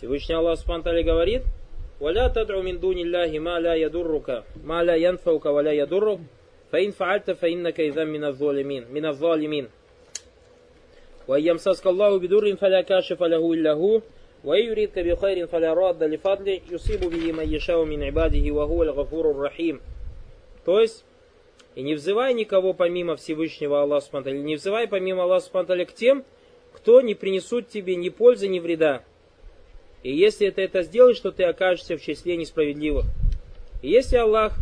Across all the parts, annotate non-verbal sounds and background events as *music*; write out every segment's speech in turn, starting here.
Всевышний Аллах Субтитры говорит, ولا تدع من دون الله ما لا يضرك ما لا ينفعك ولا يضرك فإن فعلت فإنك إذا من الظالمين من الظالمين وإن يمسسك الله بدر فلا كاشف له إلا هو وإن يريدك بخير فلا راد لفضله يصيب به من يشاء من عباده وهو الغفور الرحيم То есть, и не взывай никого помимо Всевышнего Аллаха Субтитры, не взывай помимо Аллаха Субтитры к тем, кто не принесут тебе ни пользы, ни вреда. И если ты это сделаешь, то ты окажешься в числе несправедливых. И если Аллах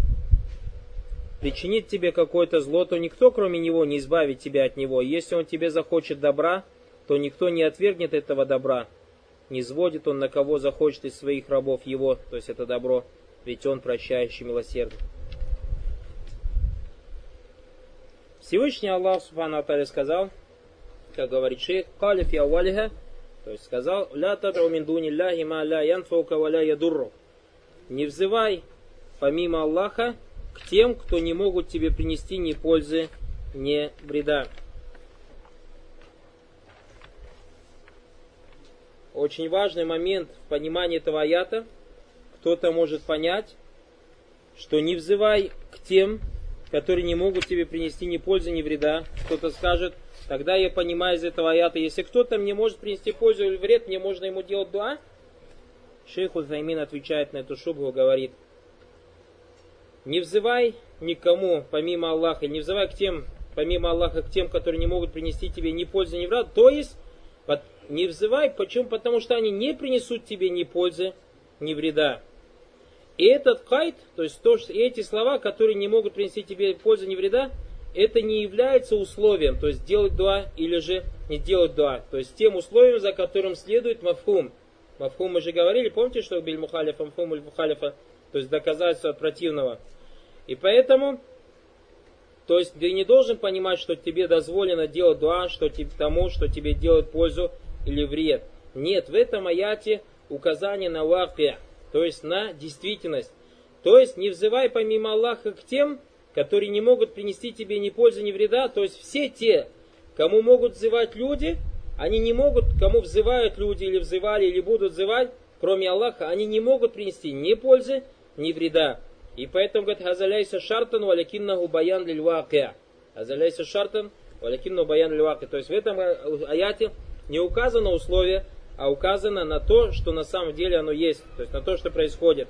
причинит тебе какое-то зло, то никто, кроме Него, не избавит тебя от него. И если Он тебе захочет добра, то никто не отвергнет этого добра. Не сводит Он на кого захочет из своих рабов Его, то есть это добро, ведь Он прощающий милосердный. Всевышний Аллах Субхану сказал, как говорит шейх, «Калиф я валиха», то есть сказал, «Ля тадру мин дуни ляхи ма ля янфаука ва ля ядурру». Не взывай помимо Аллаха к тем, кто не могут тебе принести ни пользы, ни вреда. Очень важный момент в понимании этого аята. Кто-то может понять, что не взывай к тем, которые не могут тебе принести ни пользы, ни вреда. Кто-то скажет, тогда я понимаю из этого аята, если кто-то мне может принести пользу или вред, мне можно ему делать дуа. Шейх Узаймин отвечает на эту шубу, говорит, не взывай никому, помимо Аллаха, не взывай к тем, помимо Аллаха, к тем, которые не могут принести тебе ни пользы, ни вред. То есть, не взывай, почему? Потому что они не принесут тебе ни пользы, ни вреда. И этот кайт, то есть то, что эти слова, которые не могут принести тебе пользы, ни вреда, это не является условием, то есть делать дуа или же не делать дуа. То есть тем условием, за которым следует мафхум. Мафхум мы же говорили, помните, что биль мухалифа, мафхум или мухалифа, то есть доказательство от противного. И поэтому, то есть ты не должен понимать, что тебе дозволено делать дуа, что тебе, тому, что тебе делает пользу или вред. Нет, в этом аяте указание на вакия то есть на действительность. То есть не взывай помимо Аллаха к тем, которые не могут принести тебе ни пользы, ни вреда. То есть все те, кому могут взывать люди, они не могут, кому взывают люди или взывали, или будут взывать, кроме Аллаха, они не могут принести ни пользы, ни вреда. И поэтому говорит, хазаляйся шартан валякиннаху баян лильвакия. Хазаляйся шартан валякиннаху баян лильвакия. То есть в этом аяте не указано условие, а указано на то, что на самом деле оно есть, то есть на то, что происходит.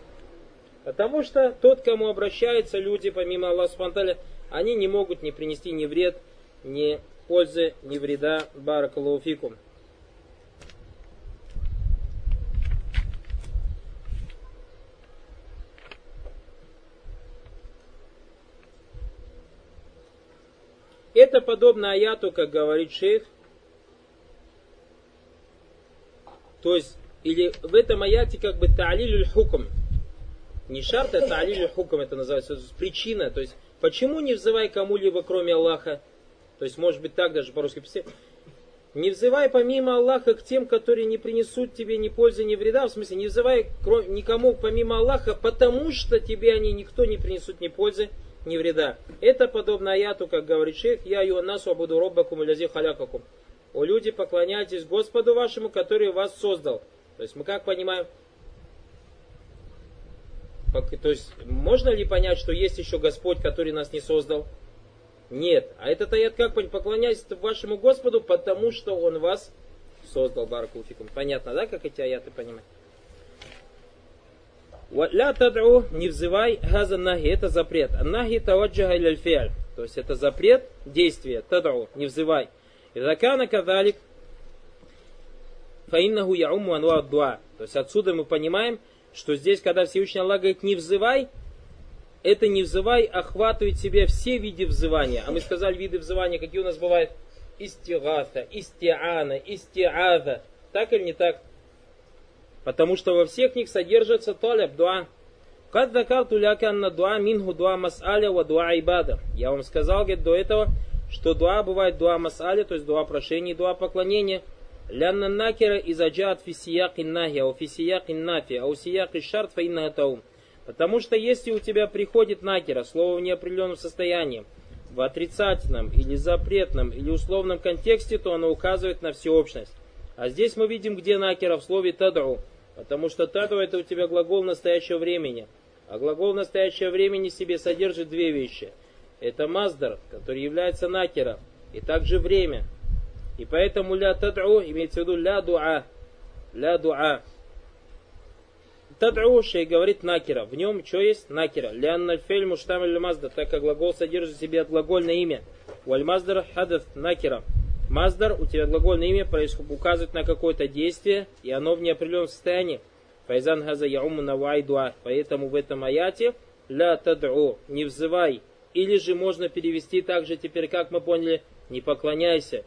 Потому что тот, кому обращаются люди, помимо Аллаха Субтитры, они не могут не принести ни вред, ни пользы, ни вреда. Баракалуфикум. Это подобно аяту, как говорит шейх, То есть, или в этом аяте как бы та'лилюль хукм. Не шарт, а та'лилюль хукм это называется. Причина. То есть, почему не взывай кому-либо, кроме Аллаха? То есть, может быть, так даже по-русски Не взывай помимо Аллаха к тем, которые не принесут тебе ни пользы, ни вреда. В смысле, не взывай никому помимо Аллаха, потому что тебе они никто не принесут ни пользы, ни вреда. Это подобно аяту, как говорит шейх, «Я юаннасу абуду роббакум лязи халякакум». О люди, поклоняйтесь Господу вашему, который вас создал. То есть мы как понимаем? То есть можно ли понять, что есть еще Господь, который нас не создал? Нет. А этот аят как понять? Поклоняйтесь вашему Господу, потому что Он вас создал. Баракулфикум. Понятно, да, как эти аяты понимать? Ля тадру, не взывай, газа нахи, это запрет. Нахи таваджага иляль То есть это запрет действия, тадру, не взывай. Закана кадалик фаиннаху яуму ануа дуа. То есть отсюда мы понимаем, что здесь, когда Всевышний Аллах говорит не взывай, это не взывай охватывает себя все виды взывания. А мы сказали виды взывания, какие у нас бывают? Истигата, истиана, истиада. Так или не так? Потому что во всех них содержится таляб, дуа. Кад дакарту ляканна дуа минху дуа мас'аля ва дуа ибада. Я вам сказал, говорит, до этого, что дуа бывает дуа масали, то есть дуа прошения и дуа поклонения. Лянна накера изаджат фисияк иннахи, а у фисияк иннафи, а у сияк и шарт фаинна таум. Потому что если у тебя приходит накера, слово в неопределенном состоянии, в отрицательном или запретном или условном контексте, то оно указывает на всеобщность. А здесь мы видим, где накера в слове тадру. Потому что тату это у тебя глагол настоящего времени. А глагол настоящего времени себе содержит две вещи. Это маздар, который является накером, и также время. И поэтому ля тад'у имеется в виду ля дуа. Ля дуа. Тад'у, шей говорит накера. В нем что есть? Накера. Лянна фель муштам маздар, так как глагол содержит в себе глагольное имя. Валь маздар хадат накера. Маздар, у тебя глагольное имя указывает на какое-то действие, и оно в неопределенном состоянии. Файзан газа яуму навай дуа. Поэтому в этом аяте ля тад'у, не взывай. Или же можно перевести также теперь, как мы поняли, не поклоняйся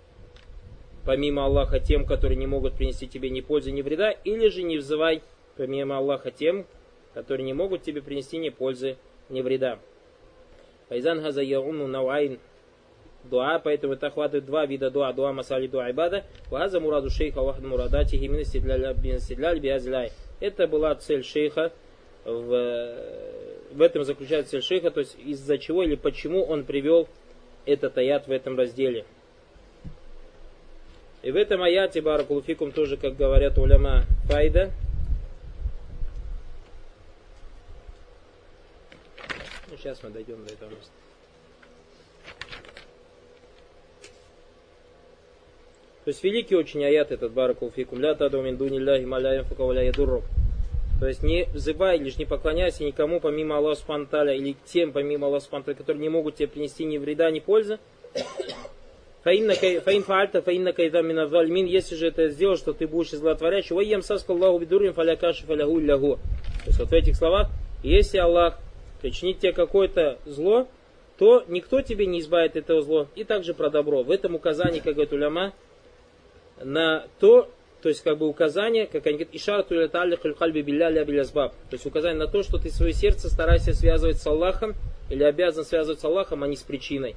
помимо Аллаха тем, которые не могут принести тебе ни пользы, ни вреда, или же не взывай помимо Аллаха тем, которые не могут тебе принести ни пользы, ни вреда. Файзан газа яуну науайн дуа, поэтому это охватывает два вида дуа, дуа масали дуа ибада, ваза мураду шейха вахд мурадати именно седляль биазляй. Это была цель шейха, в, в этом заключается цель шейха, то есть из-за чего или почему он привел этот аят в этом разделе. И в этом аяте Баракулуфикум тоже, как говорят уляма, файда. Ну, сейчас мы дойдем до этого места. То есть великий очень аят этот Баракулуфикум. Ля таду мин дуни ляхи маляем фукаваля ядурру. То есть не взывай, лишь не поклоняйся никому помимо Аллаха Спанталя или тем помимо Аллаха Спанталя, которые не могут тебе принести ни вреда, ни пользы. Фаин фаальта, фаинна кайда минавальмин, если же это сделал, что ты будешь из злотворящего, ем саскал Аллаху бидурим фалякаши фалягу лягу. То есть вот в этих словах, если Аллах причинит тебе какое-то зло, то никто тебе не избавит этого зла. И также про добро. В этом указании, как говорит уляма, на то, то есть как бы указание, как они говорят, билля То есть указание на то, что ты свое сердце старайся связывать с Аллахом, или обязан связывать с Аллахом, а не с причиной.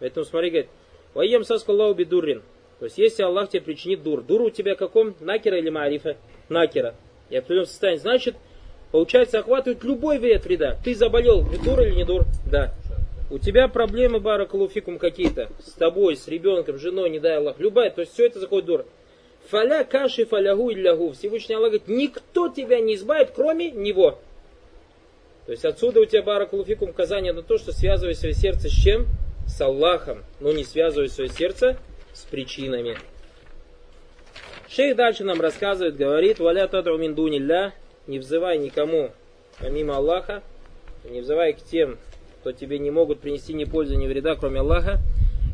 Поэтому смотри, говорит, Ваем саскаллаху бидуррин. То есть, если Аллах тебе причинит дур. Дур у тебя каком? Накера или марифа? Накера. И определенном состоянии. Значит, получается, охватывает любой вред вреда. Ты заболел, дур или не дур? Да. У тебя проблемы, баракалуфикум, какие-то. С тобой, с ребенком, женой, не дай Аллах. Любая. То есть, все это заходит дур. Фаля каши фалягу и лягу. Всевышний Аллах говорит, никто тебя не избавит, кроме него. То есть отсюда у тебя баракалуфикум указание на то, что связывай свое сердце с чем? С Аллахом, но не связывая свое сердце с причинами. Шейх дальше нам рассказывает, говорит, «Валя тадру мин не взывай никому, помимо Аллаха, не взывай к тем, кто тебе не могут принести ни пользы, ни вреда, кроме Аллаха.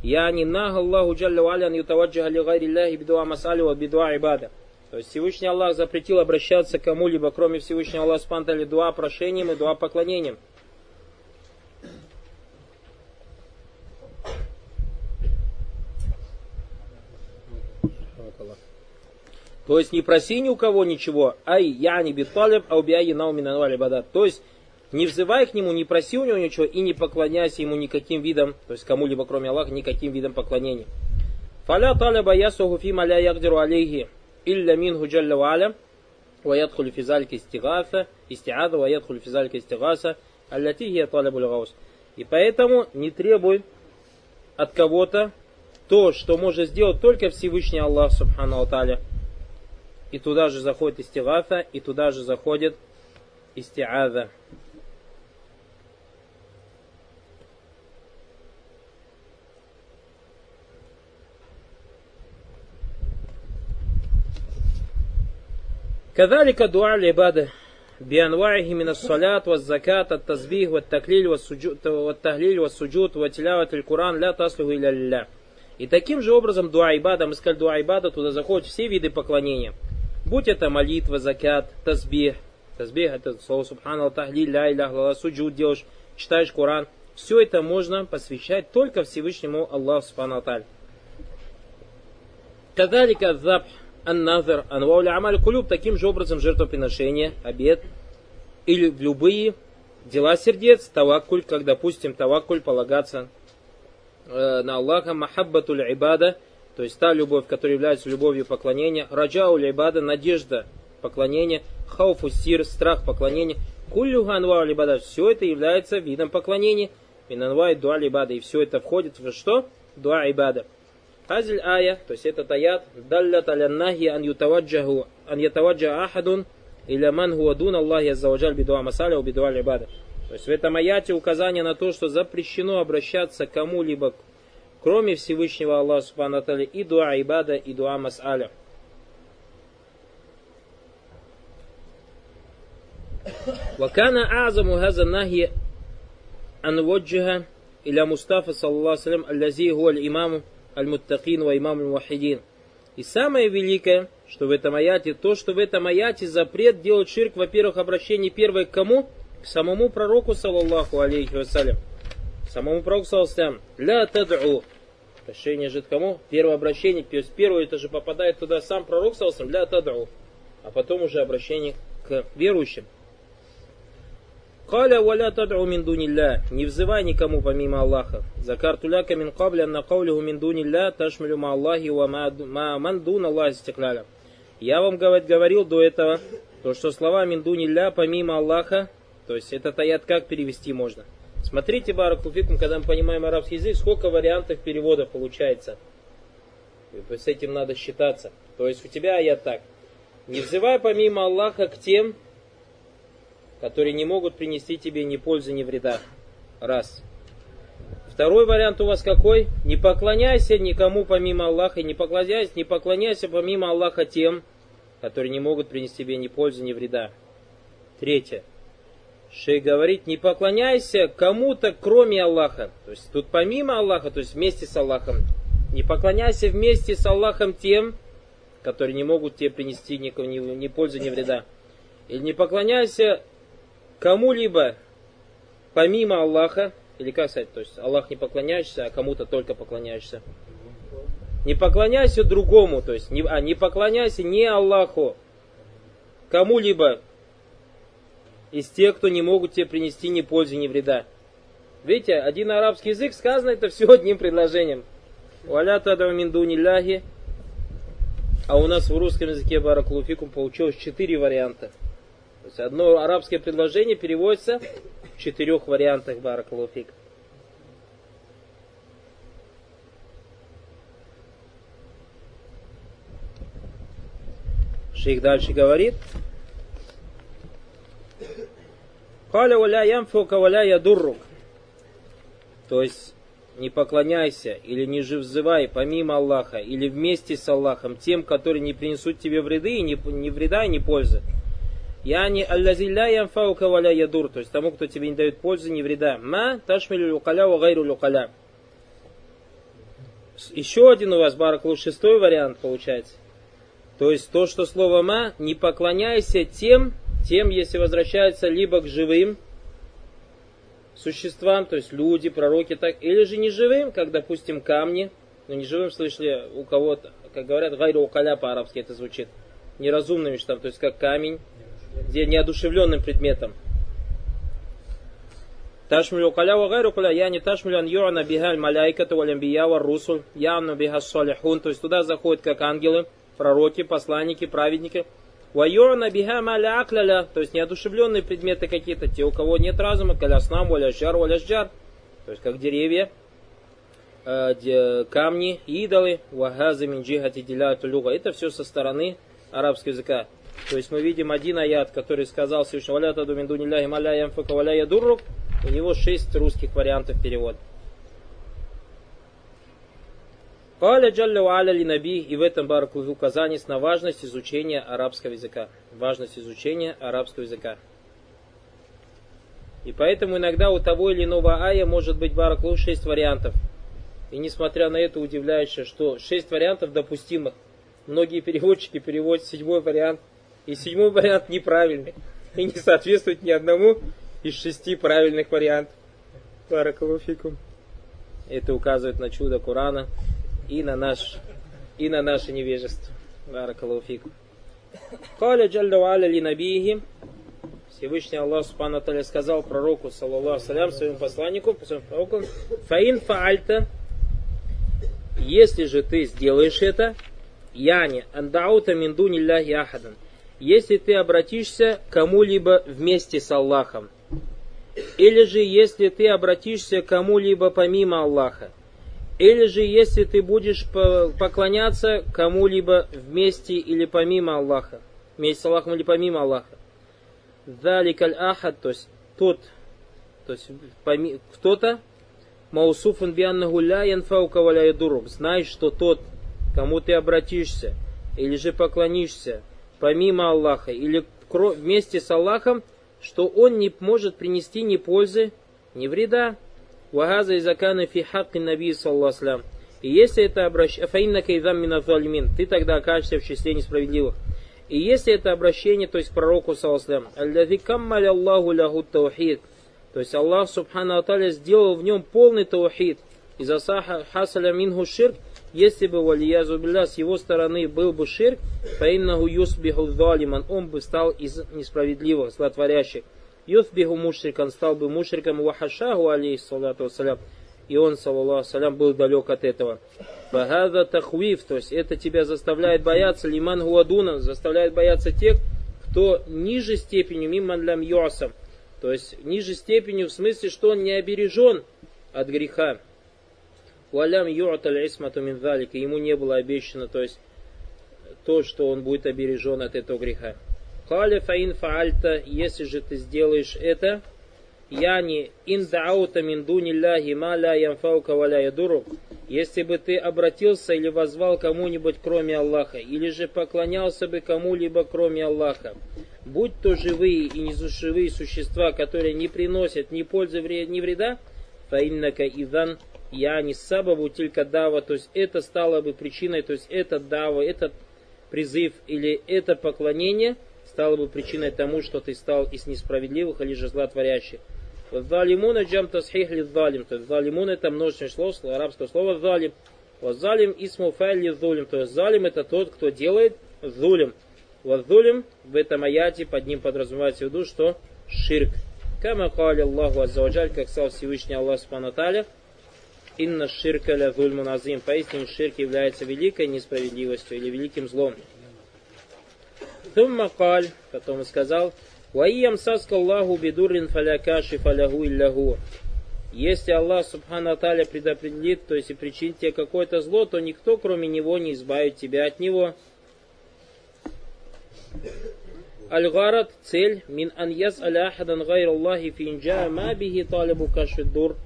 Я не Аллаху джалля валян ютаваджаха ли гайрилляхи бидуа ибада. То есть Всевышний Аллах запретил обращаться кому-либо, кроме Всевышнего Аллаха спантали дуа прошением и дуа поклонением. То есть не проси ни у кого ничего, ай, я не биталеб, а убияй наумина бадат. То есть не взывай к нему, не проси у него ничего и не поклоняйся ему никаким видом, то есть кому-либо кроме Аллаха, никаким видом поклонения. Фаля талаба ясуху фи маля ягдиру алейхи илля мин джалла валя ваят физалька истигаса истиада ваят физалька истигаса аллати хия талабу гаус. И поэтому не требуй от кого-то то, что может сделать только Всевышний Аллах, субхану Аталя и туда же заходит истигафа, и туда же заходит истиаза. كذلك دعاء العبادة بأنواعه من الصلاة والزكاة التسبيح والتكليل والسجود والتهليل والسجود وتلاوة القرآن لا تصلح إلا لله. И таким же образом дуа ибада, мы сказали дуа ибада, туда заходят все виды поклонения. Будь это молитва, закят, тазбих. Тазбих это слово субхану тахли, ля илях, ла суджуд делаешь, читаешь Коран. Все это можно посвящать только Всевышнему Аллаху субхану таль. Кадалика заб ан-назар анвауля амаль кулюб таким же образом жертвоприношение, обед или любые дела сердец, таваккуль, как, допустим, таваккуль полагаться э, на Аллаха, махаббатуль ибада – то есть та любовь, которая является любовью поклонения, раджау либада, надежда поклонения, хауфу сир, страх поклонения, куллю ганва либада, все это является видом поклонения, минанва и дуа либада, и все это входит в что? Дуа ибада. Хазиль ая, то есть этот аят, даллят аляннахи ан ютаваджаху, ан ятаваджа ахадун или ман хуадун Аллахи аззаваджаль бидуа масаля у бидуа либада. То есть в этом аяте указание на то, что запрещено обращаться кому-либо, кроме Всевышнего Аллаха Субхану и дуа ибада, и дуа масаля. وكان أعظم هذا النهي أن وجه إلى مصطفى صلى الله عليه وسلم الذي هو الإمام المتقين وإمام الموحدين. И самое великое, что в этом аяте, то, что в этом аяте запрет делать ширк, во-первых, обращение первое к кому? К самому пророку, саллаллаху алейхи вассалям. Самому пророку, ля тад'у. Обращение же кому? Первое обращение, то есть первое, это же попадает туда сам пророк, ля тад'у. А потом уже обращение к верующим. Каля валя тад'у мин дунилля. Не взывай никому помимо Аллаха. Закарту ляка мин кабля на каулиху мин дунилля ташмилю ма Аллахи ва ма ман дун Аллахи стекляля. Я вам говорил до этого, то что слова мин дунилля помимо Аллаха, то есть этот аят как перевести можно? Смотрите, Баракуфикум, когда мы понимаем арабский язык, сколько вариантов перевода получается. И с этим надо считаться. То есть у тебя аят так. Не взывай помимо Аллаха к тем, которые не могут принести тебе ни пользы, ни вреда. Раз. Второй вариант у вас какой? Не поклоняйся никому помимо Аллаха, не поклоняйся, не поклоняйся помимо Аллаха тем, которые не могут принести тебе ни пользы, ни вреда. Третье. Шей говорит, не поклоняйся кому-то, кроме Аллаха. То есть тут помимо Аллаха, то есть вместе с Аллахом. Не поклоняйся вместе с Аллахом тем, которые не могут тебе принести ни, ни, ни пользы, ни вреда. Или не поклоняйся кому-либо помимо Аллаха, или как сказать, то есть Аллах не поклоняешься, а кому-то только поклоняешься. Не поклоняйся другому, то есть не, а, не поклоняйся не Аллаху, кому-либо из тех, кто не могут тебе принести ни пользы, ни вреда. Видите, один арабский язык сказано это все одним предложением. Валя тадау миндуниляхи. А у нас в русском языке баракулуфикум получилось четыре варианта. То есть одно арабское предложение переводится в четырех вариантах баракалуфик. Шейх дальше говорит. Каля валя ямфука валя ядуррук. То есть не поклоняйся или не взывай помимо Аллаха или вместе с Аллахом тем, которые не принесут тебе вреды и не, не вреда и не пользы. Я не аллазилля ямфаука валя ядур, то есть тому, кто тебе не дает пользы, ни вреда. Ма ташмилю лукаля ва гайру лукаля. Еще один у вас, Бараклу, шестой вариант получается. То есть то, что слово ма, не поклоняйся тем, тем, если возвращается либо к живым существам, то есть люди, пророки, так, или же не живым, как, допустим, камни, ну, не живым, слышали, у кого-то, как говорят, гайру укаля по-арабски это звучит, неразумными вещам, то есть как камень, где неодушевленным предметом. Ташмилю каля ва гайру каля, я не ташмилю ан юана бихаль маляйката вал амбия ва русуль, яну биха салихун, то есть туда заходят как ангелы, пророки, посланники, праведники. Ва юана биха маля акляля, то есть неодушевленные предметы какие-то, те, у кого нет разума, каля снам, валя жар, валя жар, то есть как деревья, э, камни, идолы, вахазы минджихати люга. Это все со стороны арабского языка. То есть мы видим один аят, который сказал Всевышний Валя таду мин дуниляхи маля ямфака валя ядуррук. У него шесть русских вариантов перевода. Каля джалля ва'аля ли наби, и в этом бараку указание на важность изучения арабского языка. Важность изучения арабского языка. И поэтому иногда у того или иного ая может быть бараклу шесть вариантов. И несмотря на это удивляешься, что шесть вариантов допустимых. Многие переводчики переводят седьмой вариант и седьмой вариант неправильный. И не соответствует ни одному из шести правильных вариантов. Баракалуфикум. Это указывает на чудо Корана и на, наш, и на наше невежество. Баракалуфикум. Каля джалля ва'аля ли набихи. Всевышний Аллах Субхану Таля сказал пророку, саллаллаху салям, своему посланнику, своему пророку, фаин фаальта, если же ты сделаешь это, яни, андаута минду ахадан, если ты обратишься к кому-либо вместе с Аллахом. Или же если ты обратишься к кому-либо помимо Аллаха. Или же если ты будешь поклоняться кому-либо вместе или помимо Аллаха. вместе с Аллахом или помимо Аллаха. Даликаль ахад, то есть тот, то есть кто-то, маусуфан бианнаху ля янфаука валя ядурук, знай, что тот, кому ты обратишься, или же поклонишься, помимо Аллаха, или вместе с Аллахом, что он не может принести ни пользы, ни вреда. Вагаза и заканы фи хакки наби саллаху И если это обращение, фаинна кайдам миназалимин, ты тогда окажешься в числе несправедливых. И если это обращение, то есть пророку саллаху аллази каммали Аллаху лягу таухид, то есть Аллах субхану аталя сделал в нем полный таухид. Из асаха хасаля минху ширк, если бы валиязу билля с его стороны был бы ширк, фаиннаху юсбиху залиман, он бы стал из несправедливых, злотворящих. Юсбиху мушрикан, стал бы мушриком вахашаху алейхиссалату вассалям. И он, саллаллаху салям, был далек от этого. Фагада тахвиф, то есть это тебя заставляет бояться, лиман гуадуна, заставляет бояться тех, кто ниже степенью мимман лям йосам. То есть ниже степенью в смысле, что он не обережен от греха. Валям ю'аталь исмату мин ему не было обещано, то есть то, что он будет обережен от этого греха. Каля фаин фаальта, если же ты сделаешь это, яни ин даута мин дунилляхи ма ля ямфаука валя ядуру, если бы ты обратился или возвал кому-нибудь кроме Аллаха, или же поклонялся бы кому-либо кроме Аллаха, будь то живые и незаживые существа, которые не приносят ни пользы, ни вреда, фаиннака идан я не сабабу тилька дава, то есть это стало бы причиной, то есть это дава, этот призыв или это поклонение стало бы причиной тому, что ты стал из несправедливых или же злотворящих. Залимуна джам тасхих ли залим. То есть залимун это множественное слово, арабское слово залим. Залим исму файли зулим. То есть залим это тот, кто делает зулим. Вазулим в этом аяте под ним подразумевается в виду, что ширк. Кама кали Аллаху Аззаваджаль, как сказал Всевышний Аллах Субхану Инна ширка ля зульмун азим. Поистине ширк является великой несправедливостью или великим злом. Тумма каль, потом сказал, Ваиям саска Аллаху бидуррин фалякаши фалягу илляху. Если Аллах Субхану Аталя предопределит, то есть и причинит тебе какое-то зло, то никто, кроме Него, не избавит тебя от него. Аль-Гарад, цель, мин ан аньяс аляхадан гайр Аллахи финджа ма бихи талибу кашидур.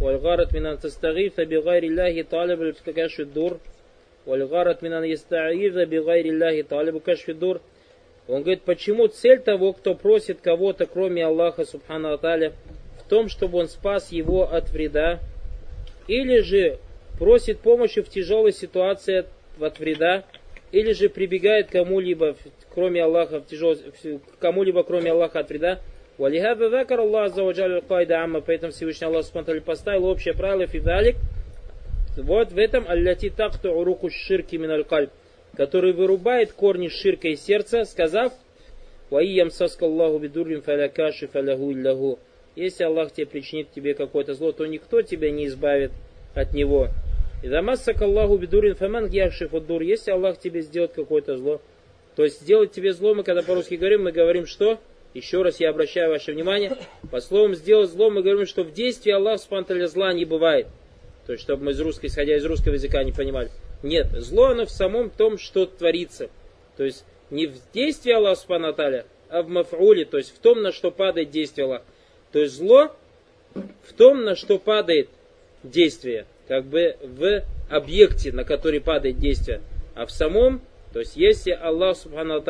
Валь-Гарад мин антастагифа би гайр Аллахи талибу кашидур. Валь-Гарад мин ан ястагифа би гайр Аллахи талибу кашидур. Он говорит, почему цель того, кто просит кого-то, кроме Аллаха, Субхану Аталя, в том, чтобы он спас его от вреда, или же просит помощи в тяжелой ситуации от вреда, или же прибегает кому-либо, кроме Аллаха, в тяжел... кому-либо, кроме Аллаха от вреда, Валихада закар Аллах заваджаль кайда амма, поэтому Всевышний Аллах Субтитры поставил общее правило фидалик. Вот в этом алляти такту уруку ширки миналь кальб, который вырубает корни ширка из сердца, сказав, Ваиям саска Аллаху бидуррин фалякаши фалягу. Если Аллах тебе причинит тебе какое-то зло, то никто тебя не избавит от него. И дамассак бидурин фаман дур. Если Аллах тебе сделает какое-то зло, то есть сделать тебе зло, мы когда по-русски говорим, мы говорим что? Еще раз я обращаю ваше внимание, по словам сделать зло, мы говорим, что в действии Аллах спанталя зла не бывает. То есть, чтобы мы из русской, исходя из русского языка, не понимали. Нет, зло оно в самом том, что творится. То есть, не в действии Аллаха Субханаталя, а в маф'уле, то есть в том, на что падает действие Аллаха. То есть зло в том, на что падает действие, как бы в объекте, на который падает действие. А в самом, то есть если Аллах Субхану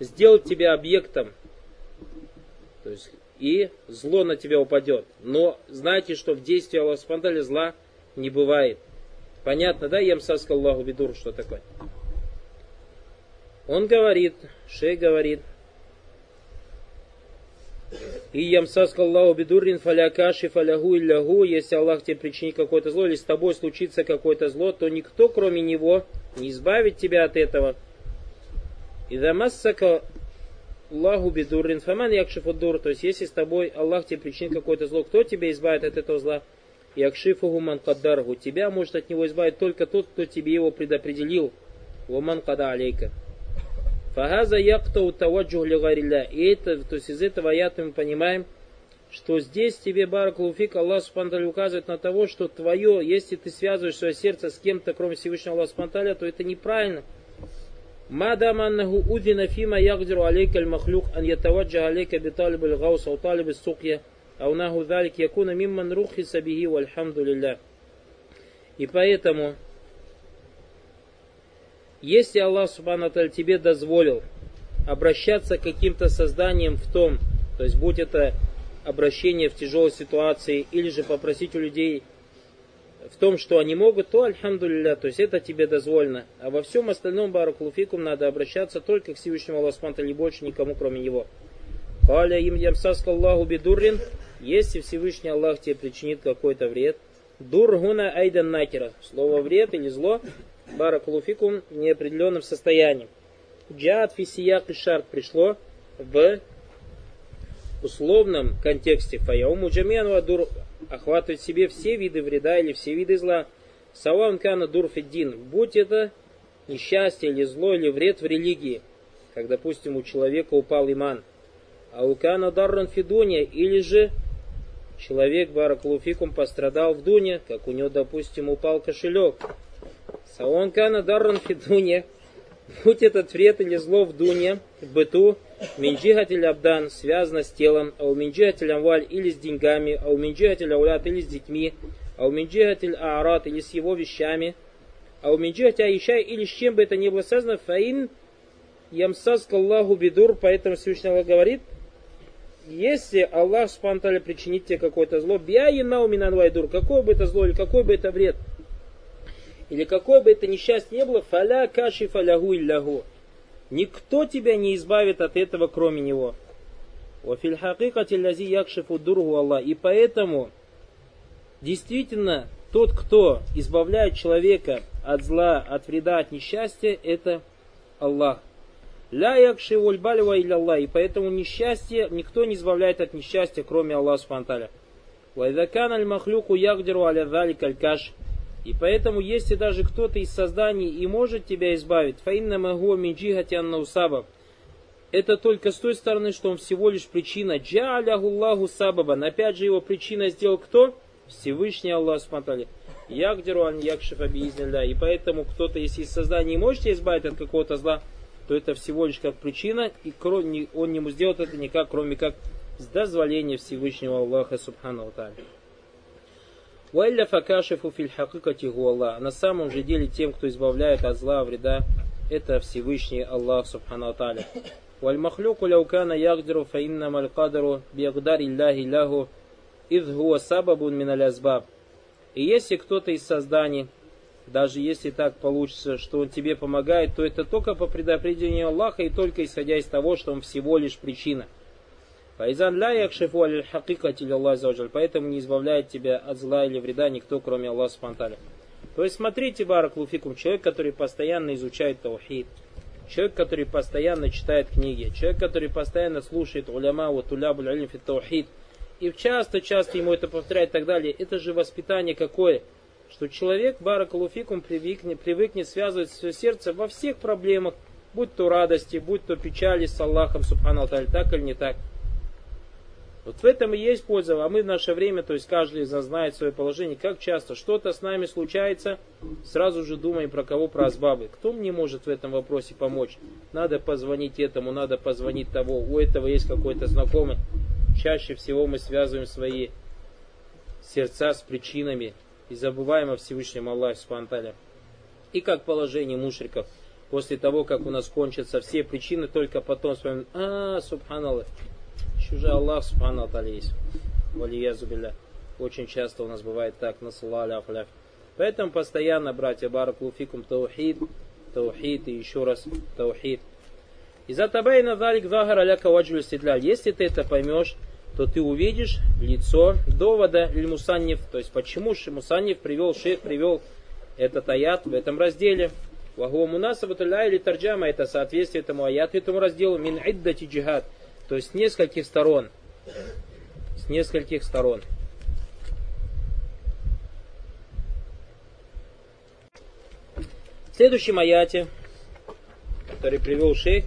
сделал тебя объектом то есть, и зло на тебя упадет. Но знайте, что в действии Аллаха Субтитры зла не бывает. Понятно, да, Ямсаска Аллаху Бидур, что такое? Он говорит, Шей говорит, и ямсаска Аллаху бидуррин фалякаши фалягу илягу, если Аллах тебе причинит какое-то зло, или с тобой случится какое-то зло, то никто, кроме Него, не избавит тебя от этого. И дамассака Аллаху бидуррин фаман якшифу дур. То есть, если с тобой Аллах тебе причинит какое-то зло, кто тебя избавит от этого зла? Якшифуху манкадаргу. Тебя может от него избавить только тот, кто тебе его предопределил. Ваман када алейка. Фагаза яктау таваджу лигарилля. И это, то есть из этого аята мы понимаем, что здесь тебе, Баракулуфик, Аллах Субханталя указывает на того, что твое, если ты связываешь свое сердце с кем-то, кроме Всевышнего Аллаха Субханталя, то это неправильно. Мадам аннаху удина фима ягдиру алейка аль-махлюк ан ятаваджа алейка биталиб аль-гаус ау талиб суқья аунаху далик якуна мимман рухи сабихи вальхамду лилля. И поэтому, если Аллах Субхану тебе дозволил обращаться к каким-то созданием в том, то есть будь это обращение в тяжелой ситуации или же попросить у людей в том, что они могут, то альхамдулилля, то есть это тебе дозволено. А во всем остальном баракулуфикум надо обращаться только к Всевышнему Аллаху и больше никому, кроме Него. Каля им ямсаскаллаху бидуррин если Всевышний Аллах тебе причинит какой-то вред, дургуна айдан накера, слово вред или зло, баракулуфикум, в неопределенном состоянии. Джаат фисияк и шарт пришло в условном контексте. Фаяуму джамиану адур охватывает в себе все виды вреда или все виды зла. Саван кана дурфиддин. Будь это несчастье или зло или вред в религии. Как, допустим, у человека упал иман. А у кана дарран фидуния. Или же человек, баракулуфикум, пострадал в дуне, как у него, допустим, упал кошелек. Саван кана дарран фидуния. Будь этот вред или зло в дуне, в быту, Минджихатель абдан связано с телом, а у минджихатель амваль или с деньгами, а у минджихатель аулят или с детьми, а у минджихатель аарат или с его вещами, а у минджихатель аишай или с чем бы это ни было связано, фаин ямсаск Аллаху бидур, поэтому Всевышний Аллах говорит, если Аллах спонтанно причинит тебе какое-то зло, уминанвайдур, какое бы это зло или какой бы это вред, или какое бы это несчастье не было, фаля каши фалягу илляху, Никто тебя не избавит от этого, кроме него. И поэтому, действительно, тот, кто избавляет человека от зла, от вреда, от несчастья, это Аллах. Ля якши вольбалева или Аллах. И поэтому несчастье, никто не избавляет от несчастья, кроме Аллаха Субтитры. Вайдакан аль-махлюку ягдеру аля залик аль-каш. И поэтому, если даже кто-то из созданий и может тебя избавить, фаинна магу минджихатянна усаба, это только с той стороны, что он всего лишь причина. Джа'аляхуллаху сабабан. Опять же, его причина сделал кто? Всевышний Аллах смотрели. Ягдеру ан якшифа биизнилля. И поэтому кто-то, если из создания не может избавить от какого-то зла, то это всего лишь как причина, и он не сделает это никак, кроме как с дозволения Всевышнего Аллаха Субхану Тааля. Валля факашифу Аллах. На самом же деле тем, кто избавляет от зла, вреда, это Всевышний Аллах Субхану. Валь махлюку ляукана ягдиру фаинна малькадару биагдар илляхи ляху идh хуа сабабун миналь азбаб. И если кто-то из созданий, даже если так получится, что он тебе помогает, то это только по предопределению Аллаха и только исходя из того, что он всего лишь причина – Файзан ля якшифу аль хакикати Аллах Поэтому не избавляет тебя от зла или вреда никто, кроме Аллаха Субтитры. То есть смотрите, Барак Луфикум, человек, который постоянно изучает таухид, человек, который постоянно читает книги, человек, который постоянно слушает уляма, вот улябуль алим таухид, и часто-часто ему это повторяет и так далее, это же воспитание какое? Что человек, Барак Луфикум, привыкнет, привыкнет связывать свое сердце во всех проблемах, будь то радости, будь то печали с Аллахом, Субхану так или не так. Вот в этом и есть польза, а мы в наше время, то есть каждый из нас знает свое положение, как часто что-то с нами случается, сразу же думаем про кого, про асбабы. Кто мне может в этом вопросе помочь? Надо позвонить этому, надо позвонить того, у этого есть какой-то знакомый. Чаще всего мы связываем свои сердца с причинами и забываем о Всевышнем Аллахе Субтитры. И как положение мушриков. После того, как у нас кончатся все причины, только потом вспомним, а, субханаллах, еще Аллах Субхану Аталя есть. Валиязубилля. Очень часто у нас бывает так, насаллали афляф. Поэтому постоянно, братья, баракулуфикум таухид, таухид и еще раз таухид. И за табайна залик захар аляка ваджуль Если ты это поймешь, то ты увидишь лицо довода или мусаннив. То есть почему мусаннив привел, шейх привел этот аят в этом разделе. Вагу мунасабатуля или тарджама это соответствие этому аяту, этому разделу мин иддати джихад то есть с нескольких сторон. С нескольких сторон. В следующем аяте, который привел шейх,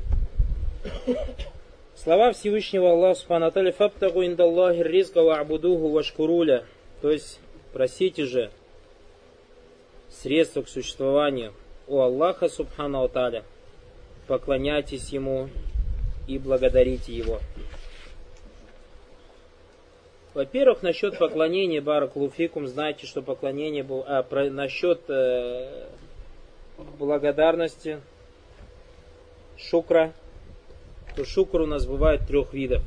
слова Всевышнего Аллаха Субхану «Фабтагу индаллахи ризка ва абудуху вашкуруля». То есть, просите же средства к существованию у Аллаха Субхану поклоняйтесь Ему и благодарите Его. Во-первых, насчет поклонения Баракулуфикум, знаете, что поклонение было... А, про, насчет э, благодарности, шукра, то шукр у нас бывает трех видов.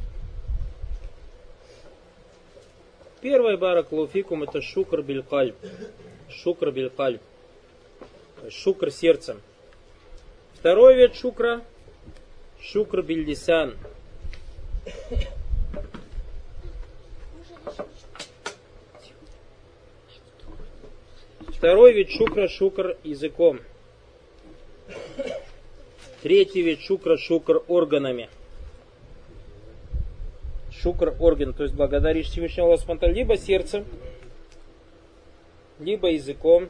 Первый Баракулуфикум это шукр билькальб. Шукр билькальб. Шукр сердцем. Второй вид шукра шукр бильдисан. Второй вид шукра шукр языком. Третий вид шукра шукр органами. Шукр орган, то есть благодаришь Всевышнего Аллаха либо сердцем, либо языком,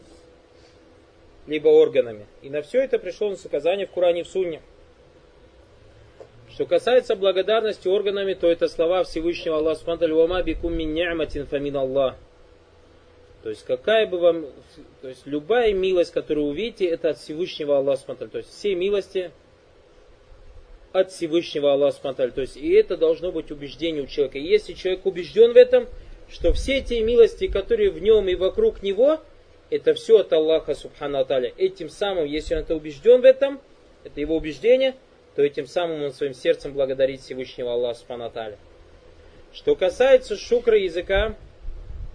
либо органами. И на все это пришло на указание в Коране и в Сунне. Что касается благодарности органами, то это слова Всевышнего Аллаха Субтитры «Вама бикум мин фамин Аллах». То есть какая бы вам, то есть любая милость, которую увидите, это от Всевышнего Аллаха Субтитры. То есть все милости от Всевышнего Аллаха Субтитры. То есть и это должно быть убеждение у человека. И если человек убежден в этом, что все те милости, которые в нем и вокруг него, это все от Аллаха Субхану Аталя. Этим самым, если он это убежден в этом, это его убеждение, то этим самым он своим сердцем благодарит Всевышнего Аллаха Субхану Аталя. Что касается шукра языка,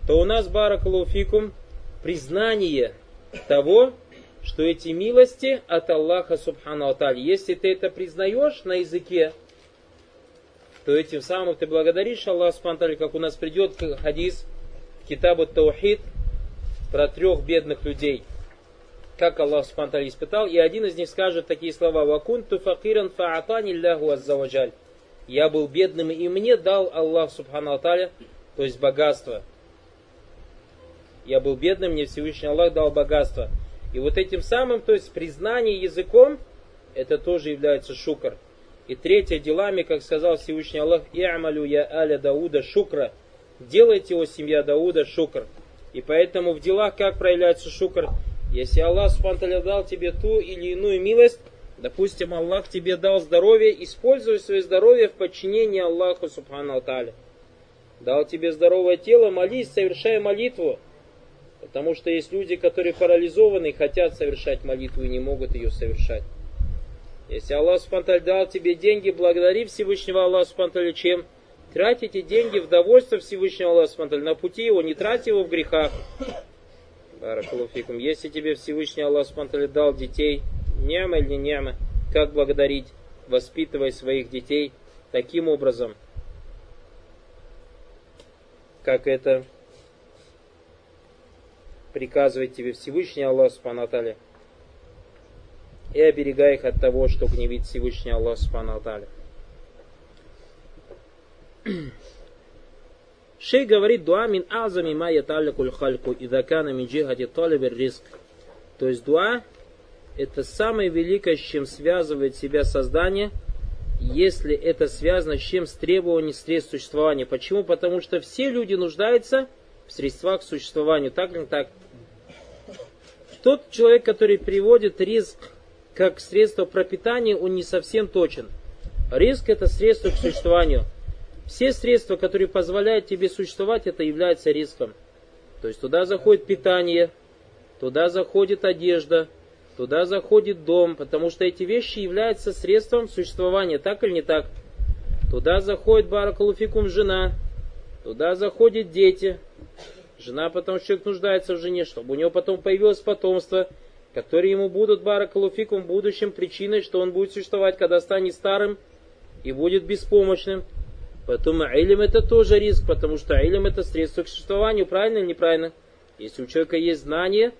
то у нас, баракалуфикум, признание того, что эти милости от Аллаха Субхану Аталя. Если ты это признаешь на языке, то этим самым ты благодаришь Аллаха Субхану Аталя, как у нас придет хадис Китабу Таухид, про трех бедных людей, как Аллах Субтитры испытал, и один из них скажет такие слова «Вакунту факиран фаатани лляху аззаваджаль» «Я был бедным, и мне дал Аллах Субхану Аталя, то есть богатство». Я был бедным, мне Всевышний Аллах дал богатство. И вот этим самым, то есть признание языком, это тоже является шукр. И третье, делами, как сказал Всевышний Аллах, «И'амалю я аля Дауда шукра». Делайте, о семья Дауда, шукр. И поэтому в делах как проявляется шукр? Если Аллах Субтитры дал тебе ту или иную милость, допустим, Аллах тебе дал здоровье, используй свое здоровье в подчинении Аллаху Субхану Аталя. Дал тебе здоровое тело, молись, совершай молитву. Потому что есть люди, которые парализованы и хотят совершать молитву и не могут ее совершать. Если Аллах Субтитры дал тебе деньги, благодари Всевышнего Аллаха Субтитры чем? Тратите деньги в довольство Всевышнего Аллаха на пути его, не тратьте его в грехах. Баракалуфикум. Если тебе Всевышний Аллах дал детей, няма или не няма, как благодарить? Воспитывай своих детей таким образом, как это приказывает тебе Всевышний Аллах Субхану и оберегай их от того, что гневит Всевышний Аллах Субхану *clears throat* Шей говорит, дуа мин азами ма яталлякуль хальку идакана мин джихати талибер риск. То есть дуа это самое великое, с чем связывает себя создание, если это связано с чем с требованием средств существования. Почему? Потому что все люди нуждаются в средствах к существованию. Так так? Тот человек, который приводит риск как средство пропитания, он не совсем точен. Риск это средство к существованию – все средства, которые позволяют тебе существовать, это является риском. То есть туда заходит питание, туда заходит одежда, туда заходит дом, потому что эти вещи являются средством существования, так или не так? Туда заходит баракалуфикум жена, туда заходят дети. Жена, потому что человек нуждается в жене, чтобы у него потом появилось потомство, которые ему будут баракалуфикум в будущем причиной, что он будет существовать, когда станет старым и будет беспомощным. Поэтому илим это тоже риск, потому что илим это средство к существованию, правильно или неправильно? Если у человека есть знание,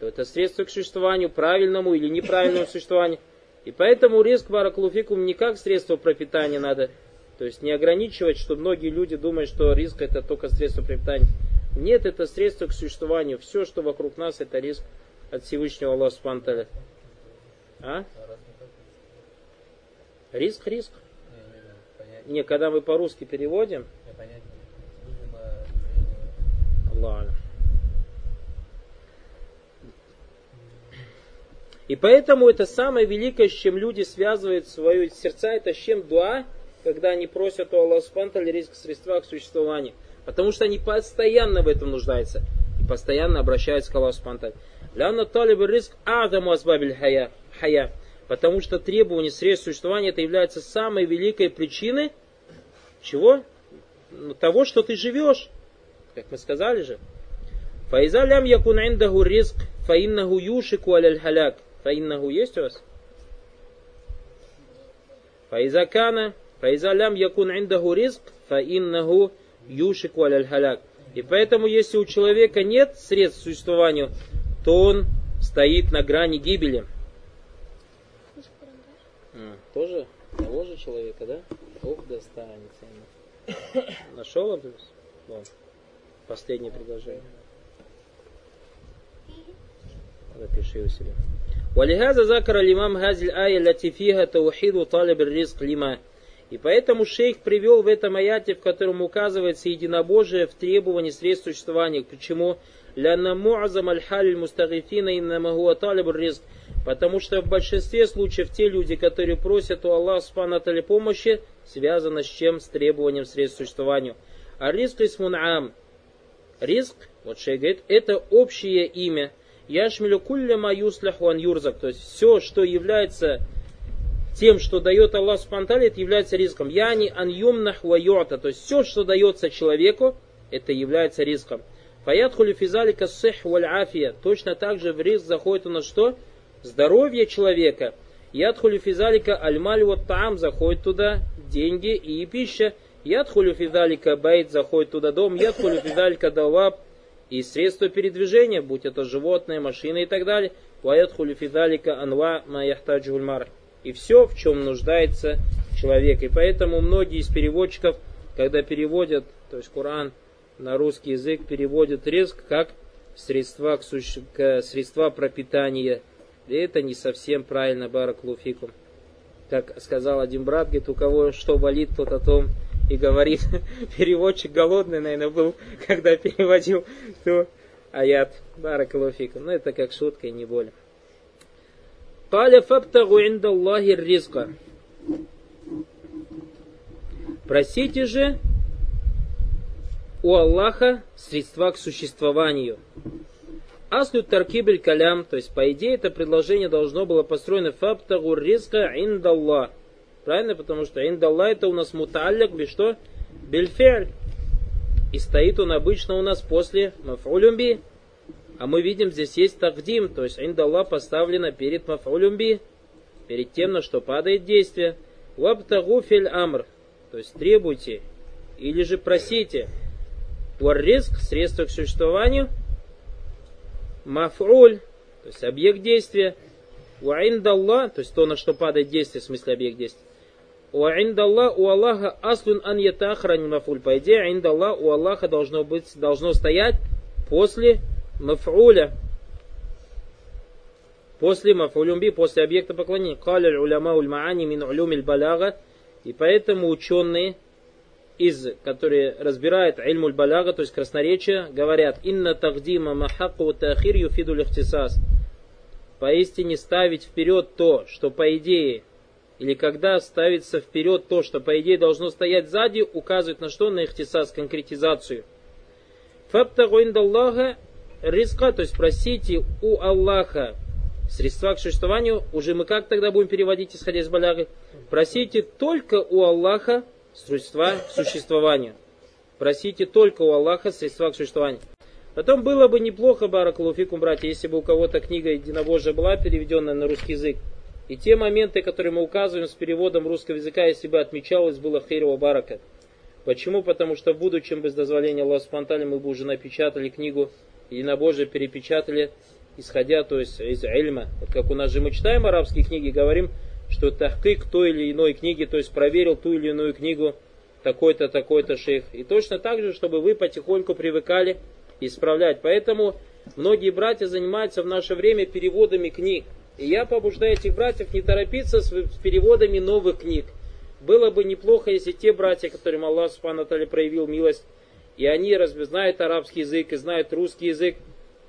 то это средство к существованию, правильному или неправильному *laughs* существованию. И поэтому риск бараклуфикум не как средство пропитания надо, то есть не ограничивать, что многие люди думают, что риск это только средство пропитания. Нет, это средство к существованию. Все, что вокруг нас, это риск от Всевышнего Аллаха Субтитры. А? Риск, риск. Не, когда мы по-русски переводим. Аллах. И поэтому это самое великое, с чем люди связывают свои сердца, это с чем дуа, когда они просят у Аллаха Субхану риск средства к существованию. Потому что они постоянно в этом нуждаются. И постоянно обращаются к Аллаху Субхану Ляна талиб риск адаму азбабиль хая. хая. Потому что требование средств существования это является самой великой причиной чего? Ну, того, что ты живешь. Как мы сказали же. Фаиза лям якун индаху риск фаиннаху юшику аляль халяк. Фаиннаху есть у вас? Фаиза кана, фаиза лям якун индаху риск, фаиннаху юшику аляль халяк. И поэтому, если у человека нет средств к существованию, то он стоит на грани гибели. А, тоже того же человека, да? Ох, достанется ему. *coughs* Нашел Абдус? Вон. Последнее предложение. Запиши у себя. ولهذا ذكر الإمام هذه الآية التي فيها توحيد طالب الرزق لما и поэтому шейх привел в этом аяте, в котором указывается единобожие в требовании средств существования. Почему? Потому что в большинстве случаев те люди, которые просят у Аллаха Субхану помощи, связано с чем? С требованием средств существования. А риск исмунаам. Риск, вот шейх говорит, это общее имя. Яшмилю кулля маюслях юрзак. То есть все, что является тем, что дает Аллах Субхану это является риском. Яни ан юмнах ва То есть все, что дается человеку, это является риском. Фаятхули физалика сих валь. Точно так же в риск заходит у нас что? Здоровье человека. Ядхули физалика аль-маль вот таам заходит туда деньги и пища. Ядхулю физалика байт заходит туда дом. Ядхулю физалика даваб и средства передвижения, будь это животные, машины и так далее. Ваядхулю физалика анва ма яхтаджульмар. И все, в чем нуждается человек. И поэтому многие из переводчиков, когда переводят, то есть Коран на русский язык, переводят риск как средства, к суще... к средства пропитания. И это не совсем правильно, Бараклуфикум. Как сказал один брат, говорит, у кого что болит, тот о том и говорит. *laughs* Переводчик голодный, наверное, был, *laughs* когда переводил то аят Бараклуфикум. Ну, это как шутка и не более. Каля фабтагу индаллахи ризка. Просите же у Аллаха средства к существованию. Аслю таркибель калям, то есть по идее это предложение должно было построено фабтагу ризка индаллах. Правильно? Потому что индаллах это у нас муталляк, без что? Бельфель. И стоит он обычно у нас после мафулюмби. А мы видим, здесь есть тагдим, то есть индаллах поставлено перед мафулюмби, перед тем, на что падает действие. Вабтагу фель амр, то есть требуйте или же просите. Варриск, средство к существованию, мафруль, то есть объект действия, уаиндалла, то есть то, на что падает действие, в смысле объект действия. Уаиндалла у Аллаха аслун ан ятахрани мафуль. По идее, индалла у Аллаха должно быть, должно стоять после мафуля. После мафулюмби, после объекта поклонения. Каля уляма уль маани мин улюмиль балага. И поэтому ученые, из, которые разбирают ильмуль балага, то есть красноречие, говорят, инна тагдима махаку тахир юфиду лихтисас. Поистине ставить вперед то, что по идее, или когда ставится вперед то, что по идее должно стоять сзади, указывает на что? На ихтисас, конкретизацию. Фабтагу индаллаха риска, то есть просите у Аллаха средства к существованию, уже мы как тогда будем переводить, исходя из балягы? Просите только у Аллаха средства к существованию. Просите только у Аллаха средства к существованию. Потом было бы неплохо, Баракалуфикум, братья, если бы у кого-то книга Единобожия была переведенная на русский язык. И те моменты, которые мы указываем с переводом русского языка, если бы отмечалось, было хейрова барака. Почему? Потому что в будущем, без дозволения Аллаха Субтитры мы бы уже напечатали книгу единобожие перепечатали, исходя, то есть из эльма. Вот как у нас же мы читаем арабские книги, говорим, что тахкик той или иной книги, то есть проверил ту или иную книгу такой-то, такой-то шейх. И точно так же, чтобы вы потихоньку привыкали исправлять. Поэтому многие братья занимаются в наше время переводами книг. И я побуждаю этих братьев не торопиться с переводами новых книг. Было бы неплохо, если те братья, которым Аллах Субхану проявил милость, и они знают арабский язык и знают русский язык,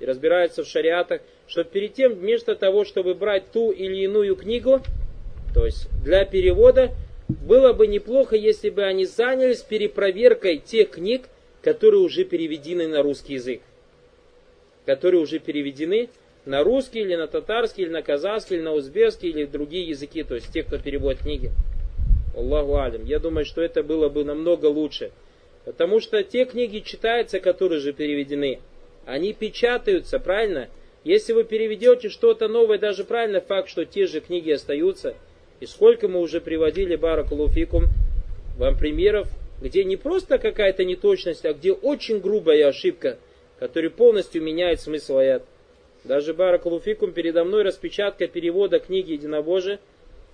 и разбираются в шариатах, что перед тем, вместо того, чтобы брать ту или иную книгу, то есть для перевода, было бы неплохо, если бы они занялись перепроверкой тех книг, которые уже переведены на русский язык. Которые уже переведены на русский, или на татарский, или на казахский, или на узбекский, или другие языки, то есть те, кто переводит книги. Аллаху алим. Я думаю, что это было бы намного лучше. Потому что те книги читаются, которые же переведены. Они печатаются, правильно? Если вы переведете что-то новое, даже правильно факт, что те же книги остаются. И сколько мы уже приводили, Баракулуфикум, вам примеров, где не просто какая-то неточность, а где очень грубая ошибка, которая полностью меняет смысл аят. Даже Баракулуфикум передо мной распечатка перевода книги Единобожия,